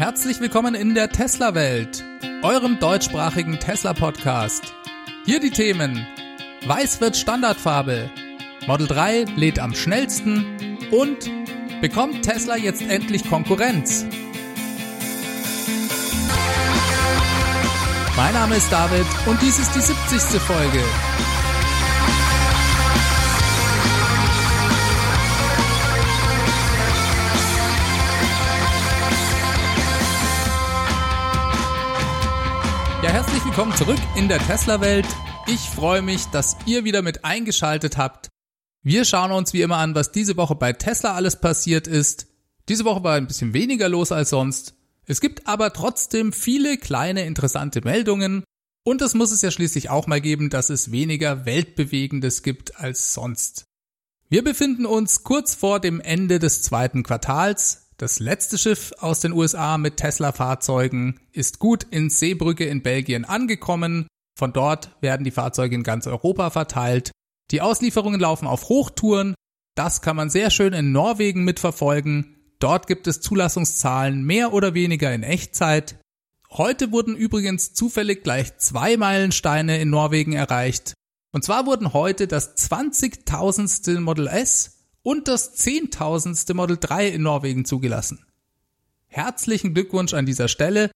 Herzlich willkommen in der Tesla-Welt, eurem deutschsprachigen Tesla-Podcast. Hier die Themen: Weiß wird Standardfarbe, Model 3 lädt am schnellsten und bekommt Tesla jetzt endlich Konkurrenz? Mein Name ist David und dies ist die 70. Folge. Willkommen zurück in der Tesla-Welt. Ich freue mich, dass ihr wieder mit eingeschaltet habt. Wir schauen uns wie immer an, was diese Woche bei Tesla alles passiert ist. Diese Woche war ein bisschen weniger los als sonst. Es gibt aber trotzdem viele kleine interessante Meldungen und es muss es ja schließlich auch mal geben, dass es weniger Weltbewegendes gibt als sonst. Wir befinden uns kurz vor dem Ende des zweiten Quartals. Das letzte Schiff aus den USA mit Tesla-Fahrzeugen ist gut in Seebrücke in Belgien angekommen. Von dort werden die Fahrzeuge in ganz Europa verteilt. Die Auslieferungen laufen auf Hochtouren. Das kann man sehr schön in Norwegen mitverfolgen. Dort gibt es Zulassungszahlen mehr oder weniger in Echtzeit. Heute wurden übrigens zufällig gleich zwei Meilensteine in Norwegen erreicht. Und zwar wurden heute das 20.000. Model S und das zehntausendste Model 3 in Norwegen zugelassen. Herzlichen Glückwunsch an dieser Stelle.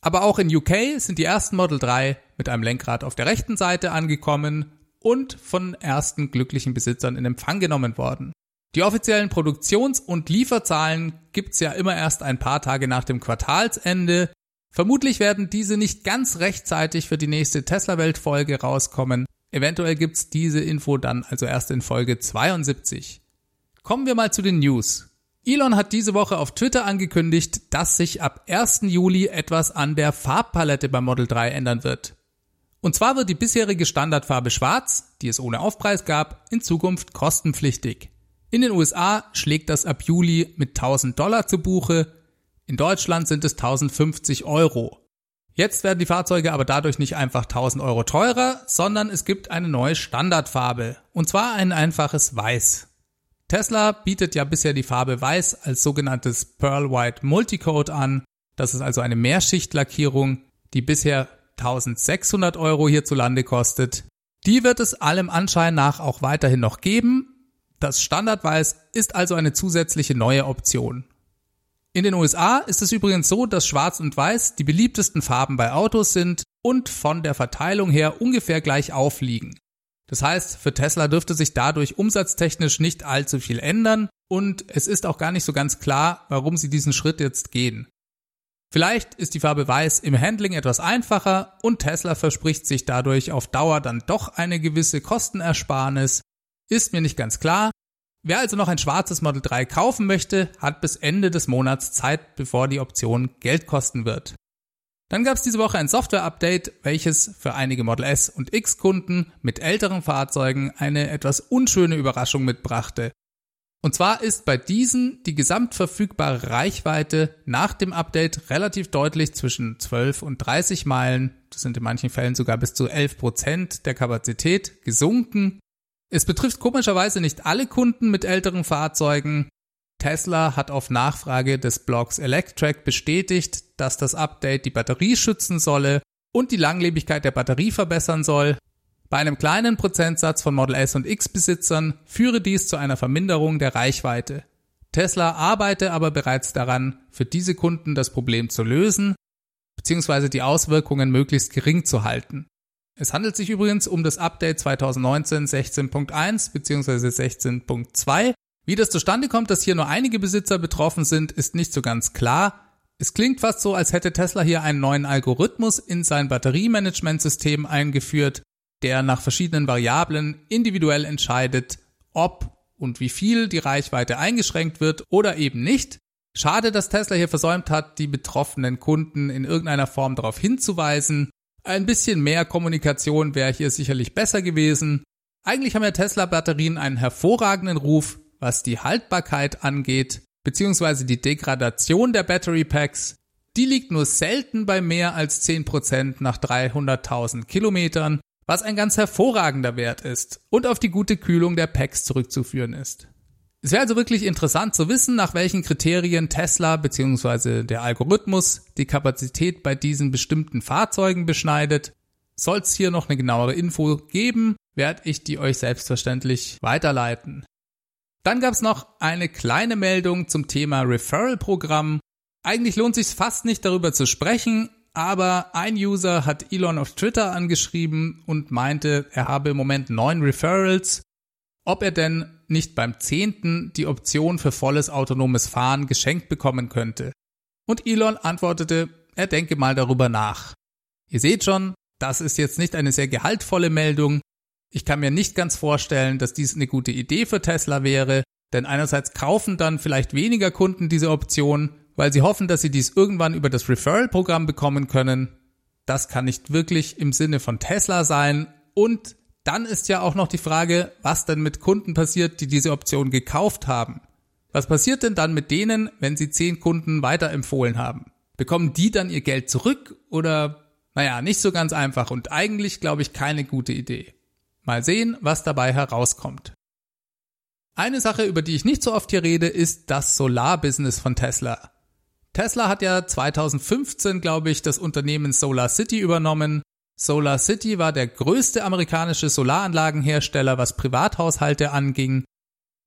Aber auch in UK sind die ersten Model 3 mit einem Lenkrad auf der rechten Seite angekommen und von ersten glücklichen Besitzern in Empfang genommen worden. Die offiziellen Produktions- und Lieferzahlen gibt's ja immer erst ein paar Tage nach dem Quartalsende. Vermutlich werden diese nicht ganz rechtzeitig für die nächste Tesla-Welt-Folge rauskommen. Eventuell gibt's diese Info dann also erst in Folge 72. Kommen wir mal zu den News. Elon hat diese Woche auf Twitter angekündigt, dass sich ab 1. Juli etwas an der Farbpalette beim Model 3 ändern wird. Und zwar wird die bisherige Standardfarbe Schwarz, die es ohne Aufpreis gab, in Zukunft kostenpflichtig. In den USA schlägt das ab Juli mit 1000 Dollar zu Buche, in Deutschland sind es 1050 Euro. Jetzt werden die Fahrzeuge aber dadurch nicht einfach 1000 Euro teurer, sondern es gibt eine neue Standardfarbe, und zwar ein einfaches Weiß. Tesla bietet ja bisher die Farbe Weiß als sogenanntes Pearl White Multicode an. Das ist also eine Mehrschichtlackierung, die bisher 1600 Euro hierzulande kostet. Die wird es allem Anschein nach auch weiterhin noch geben. Das Standardweiß ist also eine zusätzliche neue Option. In den USA ist es übrigens so, dass Schwarz und Weiß die beliebtesten Farben bei Autos sind und von der Verteilung her ungefähr gleich aufliegen. Das heißt, für Tesla dürfte sich dadurch umsatztechnisch nicht allzu viel ändern und es ist auch gar nicht so ganz klar, warum sie diesen Schritt jetzt gehen. Vielleicht ist die Farbe Weiß im Handling etwas einfacher und Tesla verspricht sich dadurch auf Dauer dann doch eine gewisse Kostenersparnis. Ist mir nicht ganz klar. Wer also noch ein schwarzes Model 3 kaufen möchte, hat bis Ende des Monats Zeit, bevor die Option Geld kosten wird. Dann gab es diese Woche ein Software-Update, welches für einige Model S und X-Kunden mit älteren Fahrzeugen eine etwas unschöne Überraschung mitbrachte. Und zwar ist bei diesen die gesamtverfügbare Reichweite nach dem Update relativ deutlich zwischen 12 und 30 Meilen, das sind in manchen Fällen sogar bis zu 11 Prozent der Kapazität, gesunken. Es betrifft komischerweise nicht alle Kunden mit älteren Fahrzeugen, Tesla hat auf Nachfrage des Blogs Electrack bestätigt, dass das Update die Batterie schützen solle und die Langlebigkeit der Batterie verbessern soll. Bei einem kleinen Prozentsatz von Model S und X Besitzern führe dies zu einer Verminderung der Reichweite. Tesla arbeite aber bereits daran, für diese Kunden das Problem zu lösen, bzw. die Auswirkungen möglichst gering zu halten. Es handelt sich übrigens um das Update 2019 16.1 bzw. 16.2 wie das zustande kommt, dass hier nur einige Besitzer betroffen sind, ist nicht so ganz klar. Es klingt fast so, als hätte Tesla hier einen neuen Algorithmus in sein Batteriemanagementsystem eingeführt, der nach verschiedenen Variablen individuell entscheidet, ob und wie viel die Reichweite eingeschränkt wird oder eben nicht. Schade, dass Tesla hier versäumt hat, die betroffenen Kunden in irgendeiner Form darauf hinzuweisen. Ein bisschen mehr Kommunikation wäre hier sicherlich besser gewesen. Eigentlich haben ja Tesla-Batterien einen hervorragenden Ruf, was die Haltbarkeit angeht, beziehungsweise die Degradation der Battery Packs, die liegt nur selten bei mehr als 10% nach 300.000 Kilometern, was ein ganz hervorragender Wert ist und auf die gute Kühlung der Packs zurückzuführen ist. Es wäre also wirklich interessant zu wissen, nach welchen Kriterien Tesla bzw. der Algorithmus die Kapazität bei diesen bestimmten Fahrzeugen beschneidet. Soll es hier noch eine genauere Info geben, werde ich die euch selbstverständlich weiterleiten. Dann gab es noch eine kleine Meldung zum Thema Referral-Programm. Eigentlich lohnt sich fast nicht darüber zu sprechen, aber ein User hat Elon auf Twitter angeschrieben und meinte, er habe im Moment neun Referrals, ob er denn nicht beim zehnten die Option für volles autonomes Fahren geschenkt bekommen könnte. Und Elon antwortete, er denke mal darüber nach. Ihr seht schon, das ist jetzt nicht eine sehr gehaltvolle Meldung. Ich kann mir nicht ganz vorstellen, dass dies eine gute Idee für Tesla wäre, denn einerseits kaufen dann vielleicht weniger Kunden diese Option, weil sie hoffen, dass sie dies irgendwann über das Referral-Programm bekommen können. Das kann nicht wirklich im Sinne von Tesla sein und dann ist ja auch noch die Frage, was denn mit Kunden passiert, die diese Option gekauft haben. Was passiert denn dann mit denen, wenn sie zehn Kunden weiterempfohlen haben? Bekommen die dann ihr Geld zurück oder, naja, nicht so ganz einfach und eigentlich, glaube ich, keine gute Idee. Mal sehen, was dabei herauskommt. Eine Sache, über die ich nicht so oft hier rede, ist das Solarbusiness von Tesla. Tesla hat ja 2015, glaube ich, das Unternehmen Solar City übernommen Solar City war der größte amerikanische Solaranlagenhersteller, was Privathaushalte anging.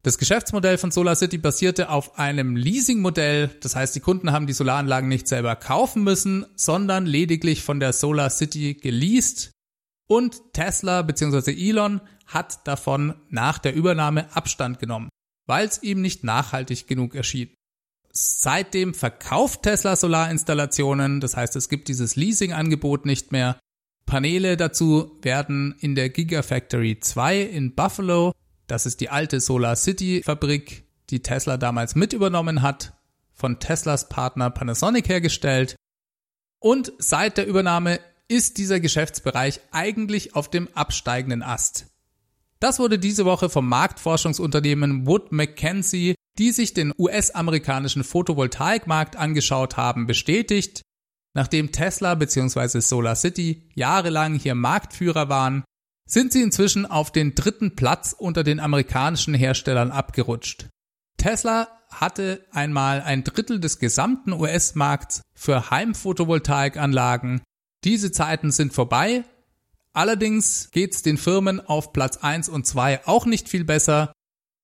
Das Geschäftsmodell von Solar City basierte auf einem Leasingmodell, das heißt, die Kunden haben die Solaranlagen nicht selber kaufen müssen, sondern lediglich von der Solar City geleast. Und Tesla bzw. Elon hat davon nach der Übernahme Abstand genommen, weil es ihm nicht nachhaltig genug erschien. Seitdem verkauft Tesla Solarinstallationen, das heißt, es gibt dieses Leasingangebot nicht mehr Paneele dazu werden in der Gigafactory 2 in Buffalo, das ist die alte Solar City Fabrik, die Tesla damals mit übernommen hat, von Teslas Partner Panasonic hergestellt. Und seit der Übernahme ist dieser Geschäftsbereich eigentlich auf dem absteigenden Ast. Das wurde diese Woche vom Marktforschungsunternehmen Wood Mackenzie, die sich den US-amerikanischen Photovoltaikmarkt angeschaut haben, bestätigt. Nachdem Tesla bzw. Solar City jahrelang hier Marktführer waren, sind sie inzwischen auf den dritten Platz unter den amerikanischen Herstellern abgerutscht. Tesla hatte einmal ein Drittel des gesamten US-Markts für Heimphotovoltaikanlagen. Diese Zeiten sind vorbei. Allerdings geht's den Firmen auf Platz 1 und 2 auch nicht viel besser.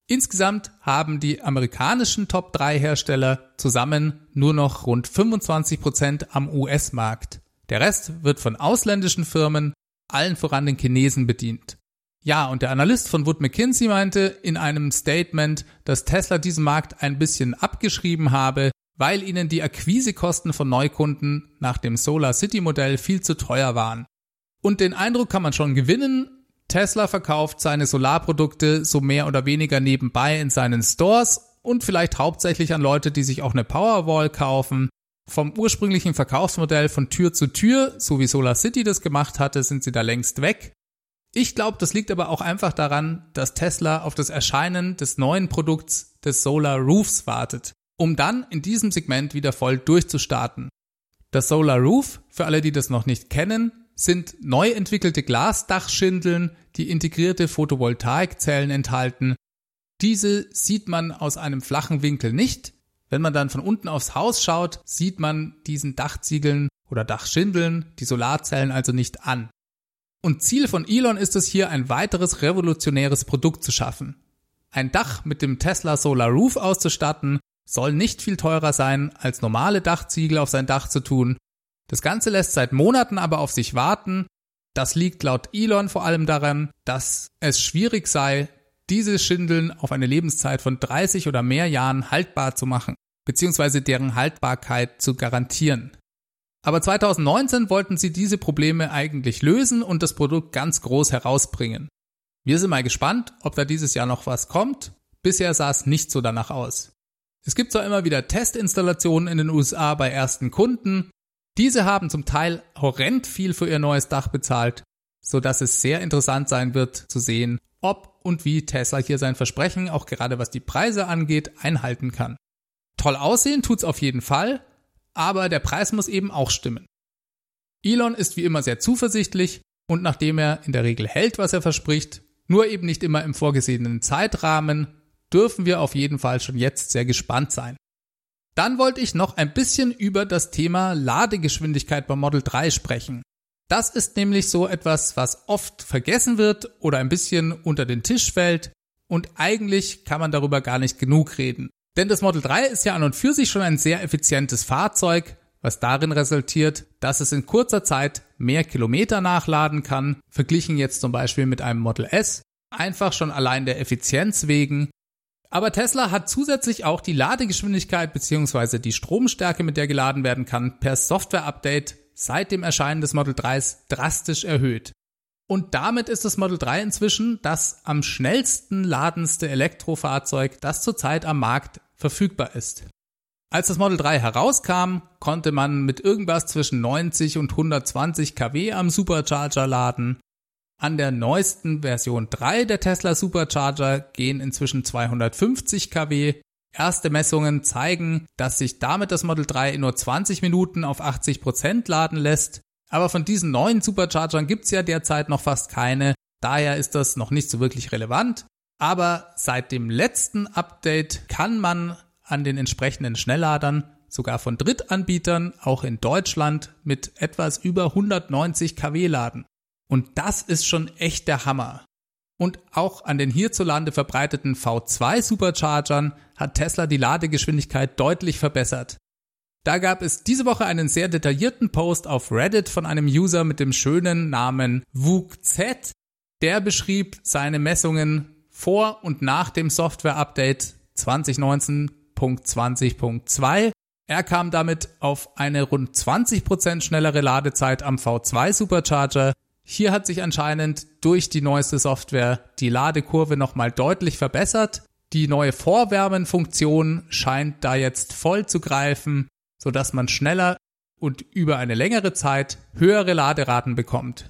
Insgesamt haben die amerikanischen Top 3 Hersteller zusammen nur noch rund 25 Prozent am US-Markt. Der Rest wird von ausländischen Firmen, allen voran den Chinesen bedient. Ja, und der Analyst von Wood McKinsey meinte in einem Statement, dass Tesla diesen Markt ein bisschen abgeschrieben habe, weil ihnen die Akquisekosten von Neukunden nach dem Solar City Modell viel zu teuer waren. Und den Eindruck kann man schon gewinnen, Tesla verkauft seine Solarprodukte so mehr oder weniger nebenbei in seinen Stores und vielleicht hauptsächlich an Leute, die sich auch eine Powerwall kaufen. Vom ursprünglichen Verkaufsmodell von Tür zu Tür, so wie Solar City das gemacht hatte, sind sie da längst weg. Ich glaube, das liegt aber auch einfach daran, dass Tesla auf das Erscheinen des neuen Produkts des Solar Roofs wartet, um dann in diesem Segment wieder voll durchzustarten. Das Solar Roof, für alle, die das noch nicht kennen, sind neu entwickelte Glasdachschindeln, die integrierte Photovoltaikzellen enthalten. Diese sieht man aus einem flachen Winkel nicht. Wenn man dann von unten aufs Haus schaut, sieht man diesen Dachziegeln oder Dachschindeln, die Solarzellen also nicht an. Und Ziel von Elon ist es hier, ein weiteres revolutionäres Produkt zu schaffen. Ein Dach mit dem Tesla Solar Roof auszustatten, soll nicht viel teurer sein, als normale Dachziegel auf sein Dach zu tun das Ganze lässt seit Monaten aber auf sich warten. Das liegt laut Elon vor allem daran, dass es schwierig sei, diese Schindeln auf eine Lebenszeit von 30 oder mehr Jahren haltbar zu machen, beziehungsweise deren Haltbarkeit zu garantieren. Aber 2019 wollten sie diese Probleme eigentlich lösen und das Produkt ganz groß herausbringen. Wir sind mal gespannt, ob da dieses Jahr noch was kommt. Bisher sah es nicht so danach aus. Es gibt zwar immer wieder Testinstallationen in den USA bei ersten Kunden, diese haben zum Teil horrend viel für ihr neues Dach bezahlt, so dass es sehr interessant sein wird zu sehen, ob und wie Tesla hier sein Versprechen, auch gerade was die Preise angeht, einhalten kann. Toll aussehen tut's auf jeden Fall, aber der Preis muss eben auch stimmen. Elon ist wie immer sehr zuversichtlich und nachdem er in der Regel hält, was er verspricht, nur eben nicht immer im vorgesehenen Zeitrahmen, dürfen wir auf jeden Fall schon jetzt sehr gespannt sein. Dann wollte ich noch ein bisschen über das Thema Ladegeschwindigkeit beim Model 3 sprechen. Das ist nämlich so etwas, was oft vergessen wird oder ein bisschen unter den Tisch fällt und eigentlich kann man darüber gar nicht genug reden. Denn das Model 3 ist ja an und für sich schon ein sehr effizientes Fahrzeug, was darin resultiert, dass es in kurzer Zeit mehr Kilometer nachladen kann, verglichen jetzt zum Beispiel mit einem Model S, einfach schon allein der Effizienz wegen. Aber Tesla hat zusätzlich auch die Ladegeschwindigkeit bzw. die Stromstärke, mit der geladen werden kann, per Software-Update seit dem Erscheinen des Model 3s drastisch erhöht. Und damit ist das Model 3 inzwischen das am schnellsten ladendste Elektrofahrzeug, das zurzeit am Markt verfügbar ist. Als das Model 3 herauskam, konnte man mit irgendwas zwischen 90 und 120 kW am Supercharger laden. An der neuesten Version 3 der Tesla Supercharger gehen inzwischen 250 kW. Erste Messungen zeigen, dass sich damit das Model 3 in nur 20 Minuten auf 80 Prozent laden lässt. Aber von diesen neuen Superchargern gibt's ja derzeit noch fast keine. Daher ist das noch nicht so wirklich relevant. Aber seit dem letzten Update kann man an den entsprechenden Schnellladern, sogar von Drittanbietern, auch in Deutschland, mit etwas über 190 kW laden. Und das ist schon echt der Hammer. Und auch an den hierzulande verbreiteten V2 Superchargern hat Tesla die Ladegeschwindigkeit deutlich verbessert. Da gab es diese Woche einen sehr detaillierten Post auf Reddit von einem User mit dem schönen Namen WUKZ. Der beschrieb seine Messungen vor und nach dem Software-Update 2019.20.2. Er kam damit auf eine rund 20% schnellere Ladezeit am V2 Supercharger. Hier hat sich anscheinend durch die neueste Software die Ladekurve nochmal deutlich verbessert. Die neue Vorwärmenfunktion scheint da jetzt voll zu greifen, sodass man schneller und über eine längere Zeit höhere Laderaten bekommt.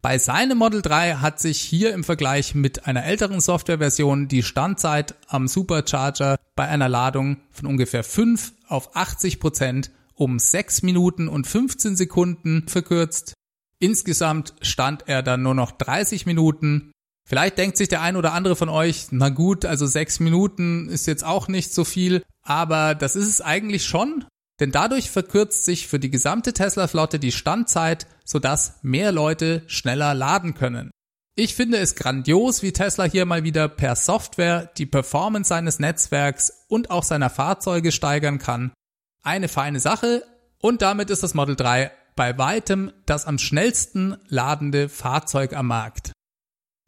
Bei seinem Model 3 hat sich hier im Vergleich mit einer älteren Softwareversion die Standzeit am Supercharger bei einer Ladung von ungefähr 5 auf 80 Prozent um 6 Minuten und 15 Sekunden verkürzt. Insgesamt stand er dann nur noch 30 Minuten. Vielleicht denkt sich der ein oder andere von euch, na gut, also 6 Minuten ist jetzt auch nicht so viel, aber das ist es eigentlich schon, denn dadurch verkürzt sich für die gesamte Tesla-Flotte die Standzeit, sodass mehr Leute schneller laden können. Ich finde es grandios, wie Tesla hier mal wieder per Software die Performance seines Netzwerks und auch seiner Fahrzeuge steigern kann. Eine feine Sache und damit ist das Model 3 bei weitem das am schnellsten ladende Fahrzeug am Markt.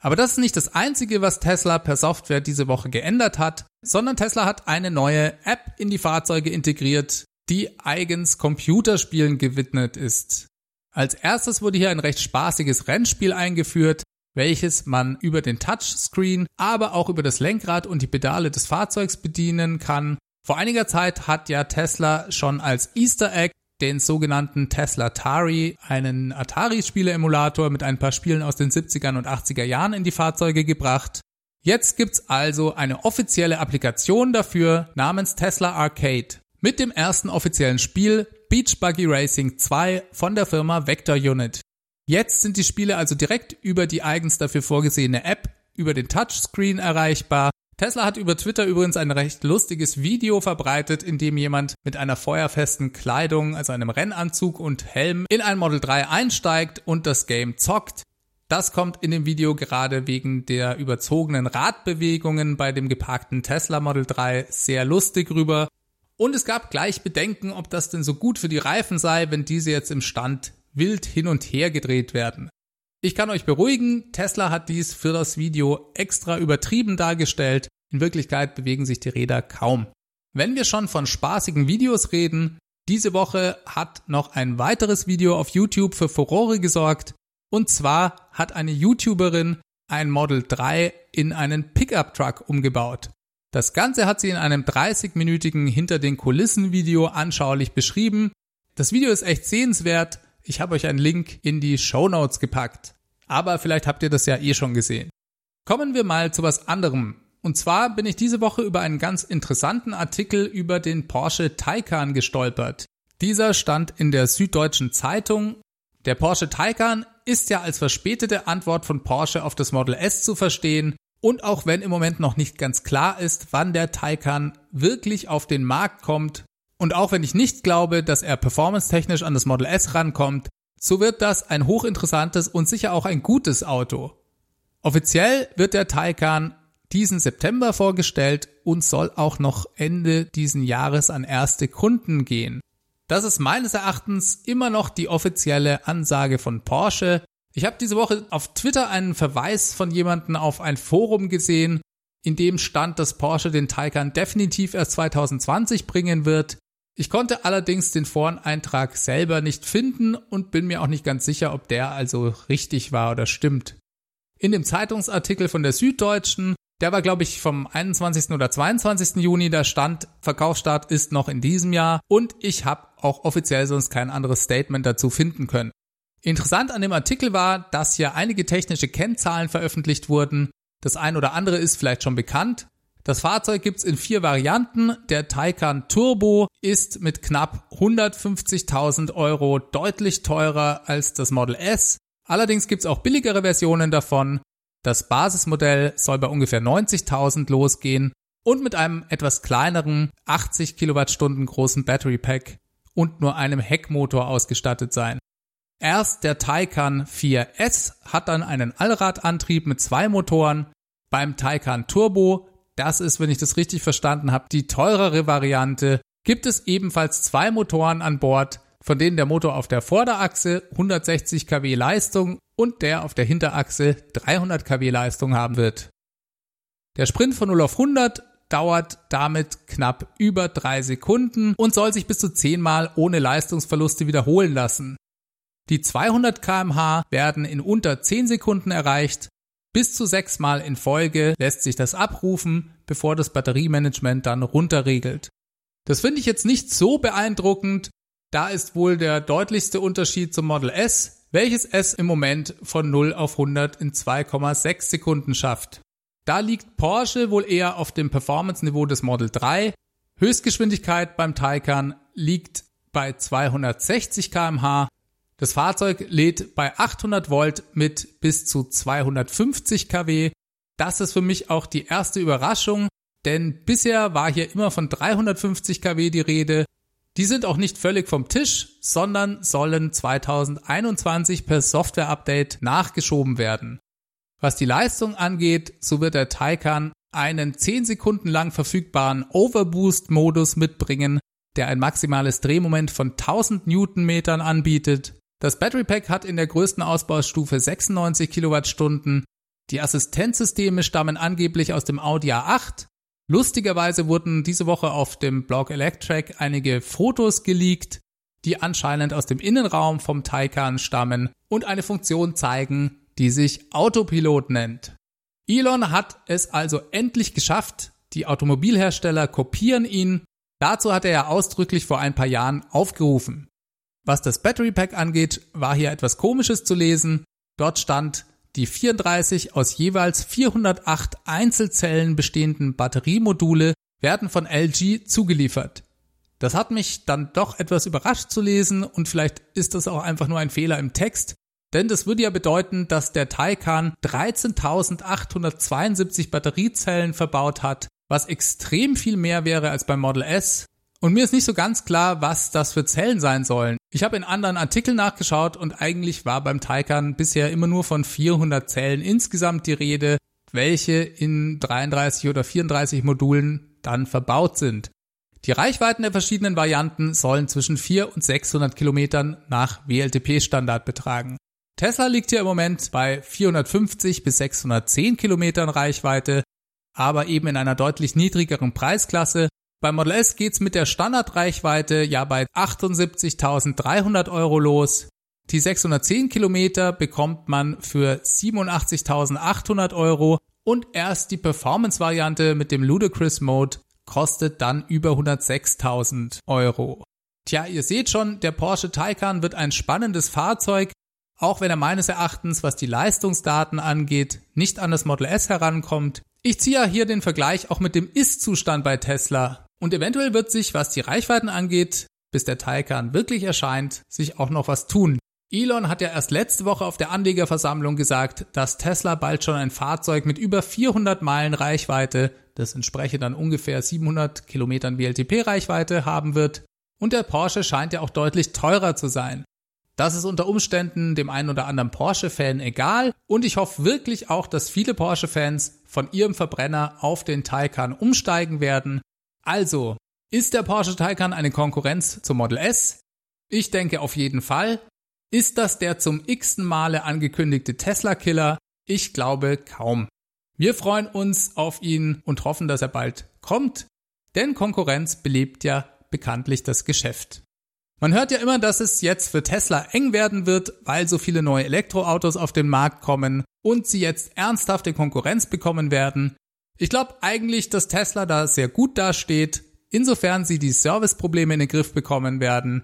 Aber das ist nicht das Einzige, was Tesla per Software diese Woche geändert hat, sondern Tesla hat eine neue App in die Fahrzeuge integriert, die eigens Computerspielen gewidmet ist. Als erstes wurde hier ein recht spaßiges Rennspiel eingeführt, welches man über den Touchscreen, aber auch über das Lenkrad und die Pedale des Fahrzeugs bedienen kann. Vor einiger Zeit hat ja Tesla schon als Easter Egg den sogenannten Tesla Atari, einen Atari-Spiele-Emulator mit ein paar Spielen aus den 70er und 80er Jahren in die Fahrzeuge gebracht. Jetzt gibt's also eine offizielle Applikation dafür namens Tesla Arcade mit dem ersten offiziellen Spiel Beach Buggy Racing 2 von der Firma Vector Unit. Jetzt sind die Spiele also direkt über die eigens dafür vorgesehene App über den Touchscreen erreichbar. Tesla hat über Twitter übrigens ein recht lustiges Video verbreitet, in dem jemand mit einer feuerfesten Kleidung, also einem Rennanzug und Helm in ein Model 3 einsteigt und das Game zockt. Das kommt in dem Video gerade wegen der überzogenen Radbewegungen bei dem geparkten Tesla Model 3 sehr lustig rüber. Und es gab gleich Bedenken, ob das denn so gut für die Reifen sei, wenn diese jetzt im Stand wild hin und her gedreht werden. Ich kann euch beruhigen, Tesla hat dies für das Video extra übertrieben dargestellt. In Wirklichkeit bewegen sich die Räder kaum. Wenn wir schon von spaßigen Videos reden, diese Woche hat noch ein weiteres Video auf YouTube für Furore gesorgt. Und zwar hat eine YouTuberin ein Model 3 in einen Pickup Truck umgebaut. Das Ganze hat sie in einem 30-minütigen Hinter den Kulissen Video anschaulich beschrieben. Das Video ist echt sehenswert. Ich habe euch einen Link in die Show Notes gepackt. Aber vielleicht habt ihr das ja eh schon gesehen. Kommen wir mal zu was anderem. Und zwar bin ich diese Woche über einen ganz interessanten Artikel über den Porsche Taycan gestolpert. Dieser stand in der Süddeutschen Zeitung. Der Porsche Taycan ist ja als verspätete Antwort von Porsche auf das Model S zu verstehen Und auch wenn im Moment noch nicht ganz klar ist, wann der Taycan wirklich auf den Markt kommt, und auch wenn ich nicht glaube, dass er performance-technisch an das Model S rankommt, so wird das ein hochinteressantes und sicher auch ein gutes Auto. Offiziell wird der Taycan diesen September vorgestellt und soll auch noch Ende diesen Jahres an erste Kunden gehen. Das ist meines Erachtens immer noch die offizielle Ansage von Porsche. Ich habe diese Woche auf Twitter einen Verweis von jemandem auf ein Forum gesehen, in dem stand, dass Porsche den Taycan definitiv erst 2020 bringen wird. Ich konnte allerdings den Foreneintrag selber nicht finden und bin mir auch nicht ganz sicher, ob der also richtig war oder stimmt. In dem Zeitungsartikel von der Süddeutschen der war, glaube ich, vom 21. oder 22. Juni. Da stand, Verkaufsstart ist noch in diesem Jahr. Und ich habe auch offiziell sonst kein anderes Statement dazu finden können. Interessant an dem Artikel war, dass hier einige technische Kennzahlen veröffentlicht wurden. Das ein oder andere ist vielleicht schon bekannt. Das Fahrzeug gibt's in vier Varianten. Der Taycan Turbo ist mit knapp 150.000 Euro deutlich teurer als das Model S. Allerdings gibt's auch billigere Versionen davon. Das Basismodell soll bei ungefähr 90.000 losgehen und mit einem etwas kleineren 80 Kilowattstunden großen Battery Pack und nur einem Heckmotor ausgestattet sein. Erst der Taycan 4S hat dann einen Allradantrieb mit zwei Motoren. Beim Taycan Turbo, das ist, wenn ich das richtig verstanden habe, die teurere Variante, gibt es ebenfalls zwei Motoren an Bord, von denen der Motor auf der Vorderachse 160 kW Leistung und der auf der Hinterachse 300 kW Leistung haben wird. Der Sprint von 0 auf 100 dauert damit knapp über 3 Sekunden und soll sich bis zu 10 Mal ohne Leistungsverluste wiederholen lassen. Die 200 kmh werden in unter 10 Sekunden erreicht. Bis zu 6 Mal in Folge lässt sich das abrufen, bevor das Batteriemanagement dann runterregelt. Das finde ich jetzt nicht so beeindruckend. Da ist wohl der deutlichste Unterschied zum Model S, welches es im Moment von 0 auf 100 in 2,6 Sekunden schafft. Da liegt Porsche wohl eher auf dem Performance-Niveau des Model 3. Höchstgeschwindigkeit beim Taycan liegt bei 260 kmh. Das Fahrzeug lädt bei 800 Volt mit bis zu 250 kW. Das ist für mich auch die erste Überraschung, denn bisher war hier immer von 350 kW die Rede die sind auch nicht völlig vom Tisch, sondern sollen 2021 per Software-Update nachgeschoben werden. Was die Leistung angeht, so wird der Taycan einen 10 Sekunden lang verfügbaren Overboost-Modus mitbringen, der ein maximales Drehmoment von 1000 Newtonmetern anbietet. Das Battery Pack hat in der größten Ausbaustufe 96 Kilowattstunden. Die Assistenzsysteme stammen angeblich aus dem Audi A8 Lustigerweise wurden diese Woche auf dem Blog Electrack einige Fotos geleakt, die anscheinend aus dem Innenraum vom Taycan stammen und eine Funktion zeigen, die sich Autopilot nennt. Elon hat es also endlich geschafft, die Automobilhersteller kopieren ihn. Dazu hat er ja ausdrücklich vor ein paar Jahren aufgerufen. Was das Battery Pack angeht, war hier etwas Komisches zu lesen. Dort stand, die 34 aus jeweils 408 Einzelzellen bestehenden Batteriemodule werden von LG zugeliefert. Das hat mich dann doch etwas überrascht zu lesen und vielleicht ist das auch einfach nur ein Fehler im Text, denn das würde ja bedeuten, dass der Taycan 13.872 Batteriezellen verbaut hat, was extrem viel mehr wäre als beim Model S und mir ist nicht so ganz klar, was das für Zellen sein sollen. Ich habe in anderen Artikeln nachgeschaut und eigentlich war beim Taycan bisher immer nur von 400 Zellen insgesamt die Rede, welche in 33 oder 34 Modulen dann verbaut sind. Die Reichweiten der verschiedenen Varianten sollen zwischen 4 und 600 Kilometern nach WLTP-Standard betragen. Tesla liegt hier im Moment bei 450 bis 610 Kilometern Reichweite, aber eben in einer deutlich niedrigeren Preisklasse beim Model S geht's mit der Standardreichweite ja bei 78.300 Euro los. Die 610 Kilometer bekommt man für 87.800 Euro und erst die Performance-Variante mit dem Ludicrous Mode kostet dann über 106.000 Euro. Tja, ihr seht schon, der Porsche Taycan wird ein spannendes Fahrzeug, auch wenn er meines Erachtens, was die Leistungsdaten angeht, nicht an das Model S herankommt. Ich ziehe ja hier den Vergleich auch mit dem Ist-Zustand bei Tesla. Und eventuell wird sich, was die Reichweiten angeht, bis der Taycan wirklich erscheint, sich auch noch was tun. Elon hat ja erst letzte Woche auf der Anlegerversammlung gesagt, dass Tesla bald schon ein Fahrzeug mit über 400 Meilen Reichweite, das entspreche dann ungefähr 700 Kilometern WLTP-Reichweite haben wird. Und der Porsche scheint ja auch deutlich teurer zu sein. Das ist unter Umständen dem einen oder anderen Porsche-Fan egal und ich hoffe wirklich auch, dass viele Porsche-Fans von ihrem Verbrenner auf den Taycan umsteigen werden. Also, ist der Porsche Taycan eine Konkurrenz zum Model S? Ich denke auf jeden Fall. Ist das der zum x-ten Male angekündigte Tesla-Killer? Ich glaube kaum. Wir freuen uns auf ihn und hoffen, dass er bald kommt, denn Konkurrenz belebt ja bekanntlich das Geschäft. Man hört ja immer, dass es jetzt für Tesla eng werden wird, weil so viele neue Elektroautos auf den Markt kommen und sie jetzt ernsthafte Konkurrenz bekommen werden. Ich glaube eigentlich, dass Tesla da sehr gut dasteht, insofern sie die Serviceprobleme in den Griff bekommen werden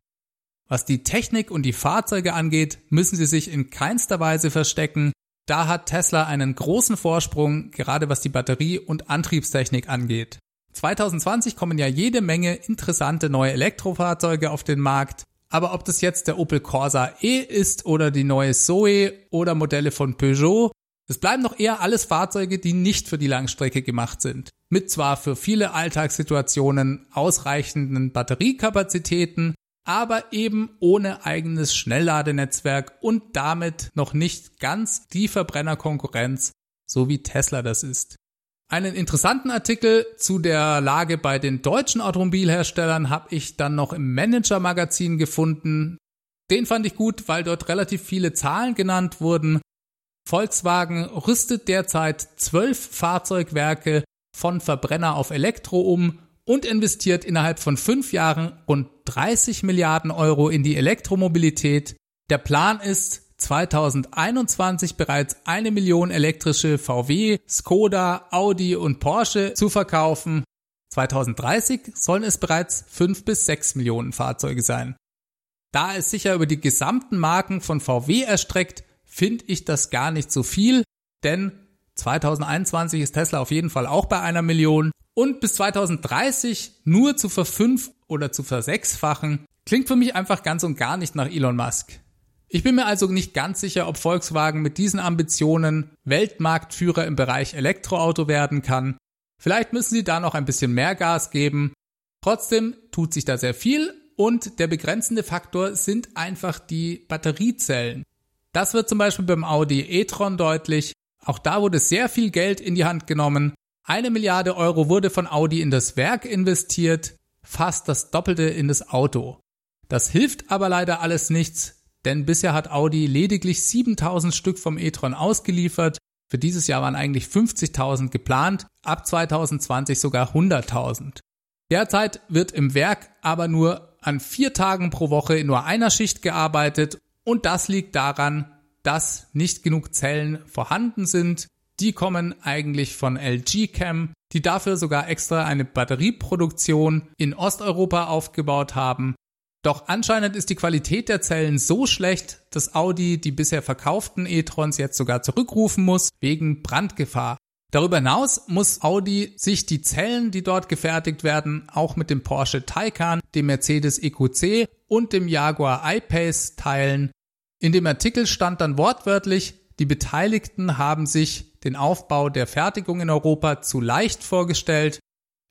was die Technik und die Fahrzeuge angeht, müssen sie sich in keinster Weise verstecken. Da hat Tesla einen großen Vorsprung, gerade was die Batterie- und Antriebstechnik angeht. 2020 kommen ja jede Menge interessante neue Elektrofahrzeuge auf den Markt. Aber ob das jetzt der Opel Corsa E ist oder die neue Zoe oder Modelle von Peugeot, es bleiben noch eher alles Fahrzeuge, die nicht für die Langstrecke gemacht sind. Mit zwar für viele Alltagssituationen ausreichenden Batteriekapazitäten, aber eben ohne eigenes Schnellladenetzwerk und damit noch nicht ganz die Verbrennerkonkurrenz, so wie Tesla das ist. Einen interessanten Artikel zu der Lage bei den deutschen Automobilherstellern habe ich dann noch im Manager-Magazin gefunden. Den fand ich gut, weil dort relativ viele Zahlen genannt wurden. Volkswagen rüstet derzeit zwölf Fahrzeugwerke von Verbrenner auf Elektro um und investiert innerhalb von fünf Jahren rund 30 Milliarden Euro in die Elektromobilität. Der Plan ist, 2021 bereits eine Million elektrische VW, Skoda, Audi und Porsche zu verkaufen. 2030 sollen es bereits fünf bis sechs Millionen Fahrzeuge sein. Da es sicher über die gesamten Marken von VW erstreckt, finde ich das gar nicht so viel, denn 2021 ist Tesla auf jeden Fall auch bei einer Million und bis 2030 nur zu verfünf oder zu versechsfachen, klingt für mich einfach ganz und gar nicht nach Elon Musk. Ich bin mir also nicht ganz sicher, ob Volkswagen mit diesen Ambitionen Weltmarktführer im Bereich Elektroauto werden kann. Vielleicht müssen sie da noch ein bisschen mehr Gas geben. Trotzdem tut sich da sehr viel und der begrenzende Faktor sind einfach die Batteriezellen. Das wird zum Beispiel beim Audi e-tron deutlich. Auch da wurde sehr viel Geld in die Hand genommen. Eine Milliarde Euro wurde von Audi in das Werk investiert, fast das Doppelte in das Auto. Das hilft aber leider alles nichts, denn bisher hat Audi lediglich 7000 Stück vom e-tron ausgeliefert. Für dieses Jahr waren eigentlich 50.000 geplant, ab 2020 sogar 100.000. Derzeit wird im Werk aber nur an vier Tagen pro Woche in nur einer Schicht gearbeitet und das liegt daran, dass nicht genug Zellen vorhanden sind. Die kommen eigentlich von LG Chem, die dafür sogar extra eine Batterieproduktion in Osteuropa aufgebaut haben. Doch anscheinend ist die Qualität der Zellen so schlecht, dass Audi die bisher verkauften e-trons jetzt sogar zurückrufen muss wegen Brandgefahr. Darüber hinaus muss Audi sich die Zellen, die dort gefertigt werden, auch mit dem Porsche Taycan, dem Mercedes EQC und dem Jaguar I-Pace teilen. In dem Artikel stand dann wortwörtlich, die Beteiligten haben sich den Aufbau der Fertigung in Europa zu leicht vorgestellt.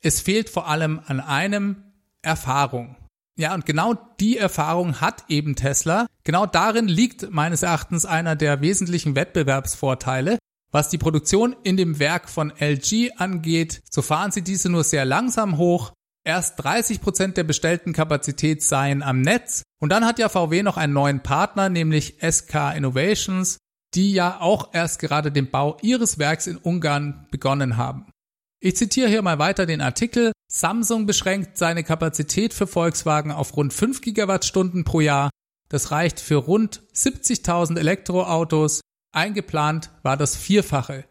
Es fehlt vor allem an einem Erfahrung. Ja, und genau die Erfahrung hat eben Tesla. Genau darin liegt meines Erachtens einer der wesentlichen Wettbewerbsvorteile. Was die Produktion in dem Werk von LG angeht, so fahren sie diese nur sehr langsam hoch. Erst 30 Prozent der bestellten Kapazität seien am Netz. Und dann hat ja VW noch einen neuen Partner, nämlich SK Innovations, die ja auch erst gerade den Bau ihres Werks in Ungarn begonnen haben. Ich zitiere hier mal weiter den Artikel. Samsung beschränkt seine Kapazität für Volkswagen auf rund 5 Gigawattstunden pro Jahr. Das reicht für rund 70.000 Elektroautos. Eingeplant war das Vierfache.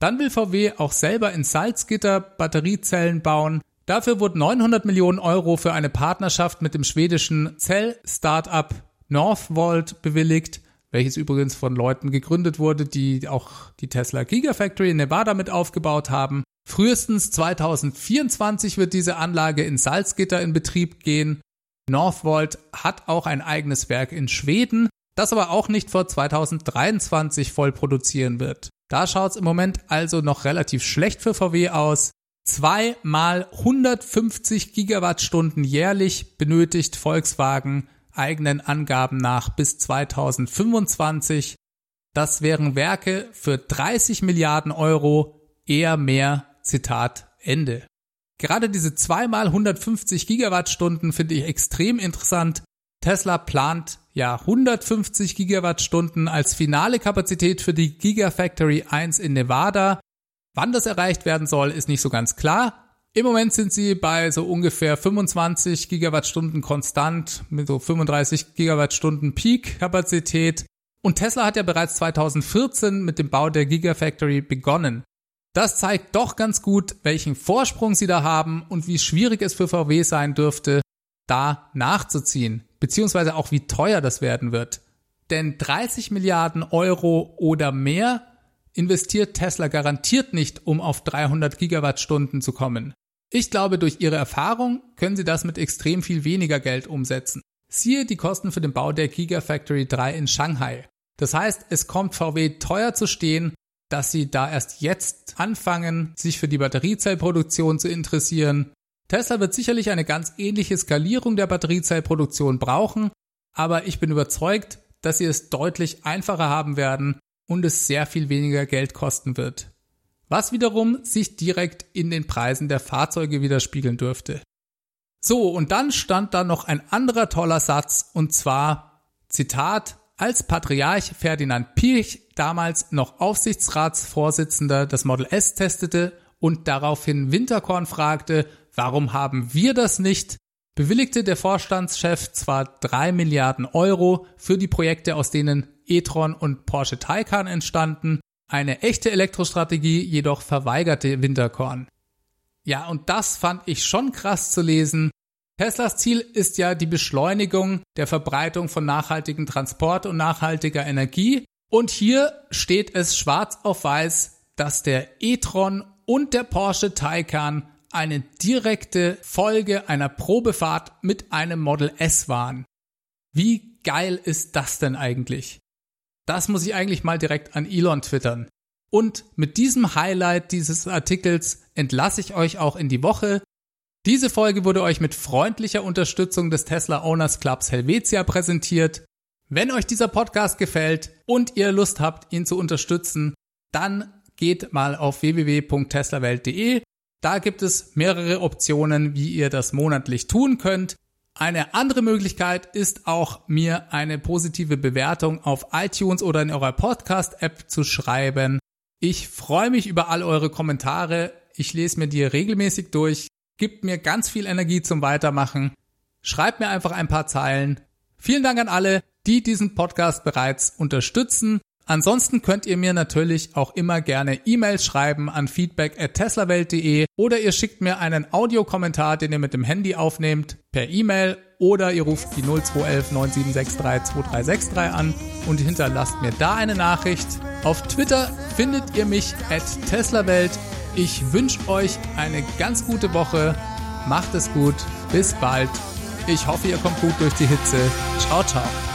Dann will VW auch selber in Salzgitter Batteriezellen bauen. Dafür wurden 900 Millionen Euro für eine Partnerschaft mit dem schwedischen Zell-Startup Northvolt bewilligt welches übrigens von Leuten gegründet wurde, die auch die Tesla Gigafactory in Nevada mit aufgebaut haben. Frühestens 2024 wird diese Anlage in Salzgitter in Betrieb gehen. Northvolt hat auch ein eigenes Werk in Schweden. das aber auch nicht vor 2023 voll produzieren wird. Da schaut es im Moment also noch relativ schlecht für VW aus. Zwei mal 150 Gigawattstunden jährlich benötigt Volkswagen eigenen Angaben nach bis 2025. Das wären Werke für 30 Milliarden Euro, eher mehr, Zitat Ende. Gerade diese zweimal 150 Gigawattstunden finde ich extrem interessant. Tesla plant ja 150 Gigawattstunden als finale Kapazität für die Gigafactory 1 in Nevada. Wann das erreicht werden soll, ist nicht so ganz klar. Im Moment sind sie bei so ungefähr 25 Gigawattstunden konstant mit so 35 Gigawattstunden Peak-Kapazität. Und Tesla hat ja bereits 2014 mit dem Bau der Gigafactory begonnen. Das zeigt doch ganz gut, welchen Vorsprung sie da haben und wie schwierig es für VW sein dürfte, da nachzuziehen, beziehungsweise auch wie teuer das werden wird. Denn 30 Milliarden Euro oder mehr investiert Tesla garantiert nicht, um auf 300 Gigawattstunden zu kommen. Ich glaube, durch ihre Erfahrung können sie das mit extrem viel weniger Geld umsetzen. Siehe die Kosten für den Bau der Gigafactory 3 in Shanghai. Das heißt, es kommt VW teuer zu stehen, dass sie da erst jetzt anfangen, sich für die Batteriezellproduktion zu interessieren. Tesla wird sicherlich eine ganz ähnliche Skalierung der Batteriezellproduktion brauchen, aber ich bin überzeugt, dass sie es deutlich einfacher haben werden und es sehr viel weniger Geld kosten wird was wiederum sich direkt in den Preisen der Fahrzeuge widerspiegeln dürfte. So, und dann stand da noch ein anderer toller Satz, und zwar, Zitat, als Patriarch Ferdinand Pirch, damals noch Aufsichtsratsvorsitzender des Model S testete und daraufhin Winterkorn fragte, warum haben wir das nicht, bewilligte der Vorstandschef zwar drei Milliarden Euro für die Projekte, aus denen e-tron und Porsche Taycan entstanden, eine echte Elektrostrategie jedoch verweigerte Winterkorn. Ja, und das fand ich schon krass zu lesen. Teslas Ziel ist ja die Beschleunigung der Verbreitung von nachhaltigem Transport und nachhaltiger Energie. Und hier steht es schwarz auf weiß, dass der e-tron und der Porsche Taycan eine direkte Folge einer Probefahrt mit einem Model S waren. Wie geil ist das denn eigentlich? Das muss ich eigentlich mal direkt an Elon twittern. Und mit diesem Highlight dieses Artikels entlasse ich euch auch in die Woche. Diese Folge wurde euch mit freundlicher Unterstützung des Tesla Owners Clubs Helvetia präsentiert. Wenn euch dieser Podcast gefällt und ihr Lust habt, ihn zu unterstützen, dann geht mal auf www.teslawelt.de. Da gibt es mehrere Optionen, wie ihr das monatlich tun könnt. Eine andere Möglichkeit ist auch, mir eine positive Bewertung auf iTunes oder in eurer Podcast-App zu schreiben. Ich freue mich über all eure Kommentare. Ich lese mir die regelmäßig durch. Gibt mir ganz viel Energie zum Weitermachen. Schreibt mir einfach ein paar Zeilen. Vielen Dank an alle, die diesen Podcast bereits unterstützen. Ansonsten könnt ihr mir natürlich auch immer gerne E-Mails schreiben an feedback at teslawelt.de oder ihr schickt mir einen Audiokommentar, den ihr mit dem Handy aufnehmt, per E-Mail oder ihr ruft die 0211 9763 2363 an und hinterlasst mir da eine Nachricht. Auf Twitter findet ihr mich at teslawelt. Ich wünsche euch eine ganz gute Woche. Macht es gut. Bis bald. Ich hoffe, ihr kommt gut durch die Hitze. Ciao, ciao.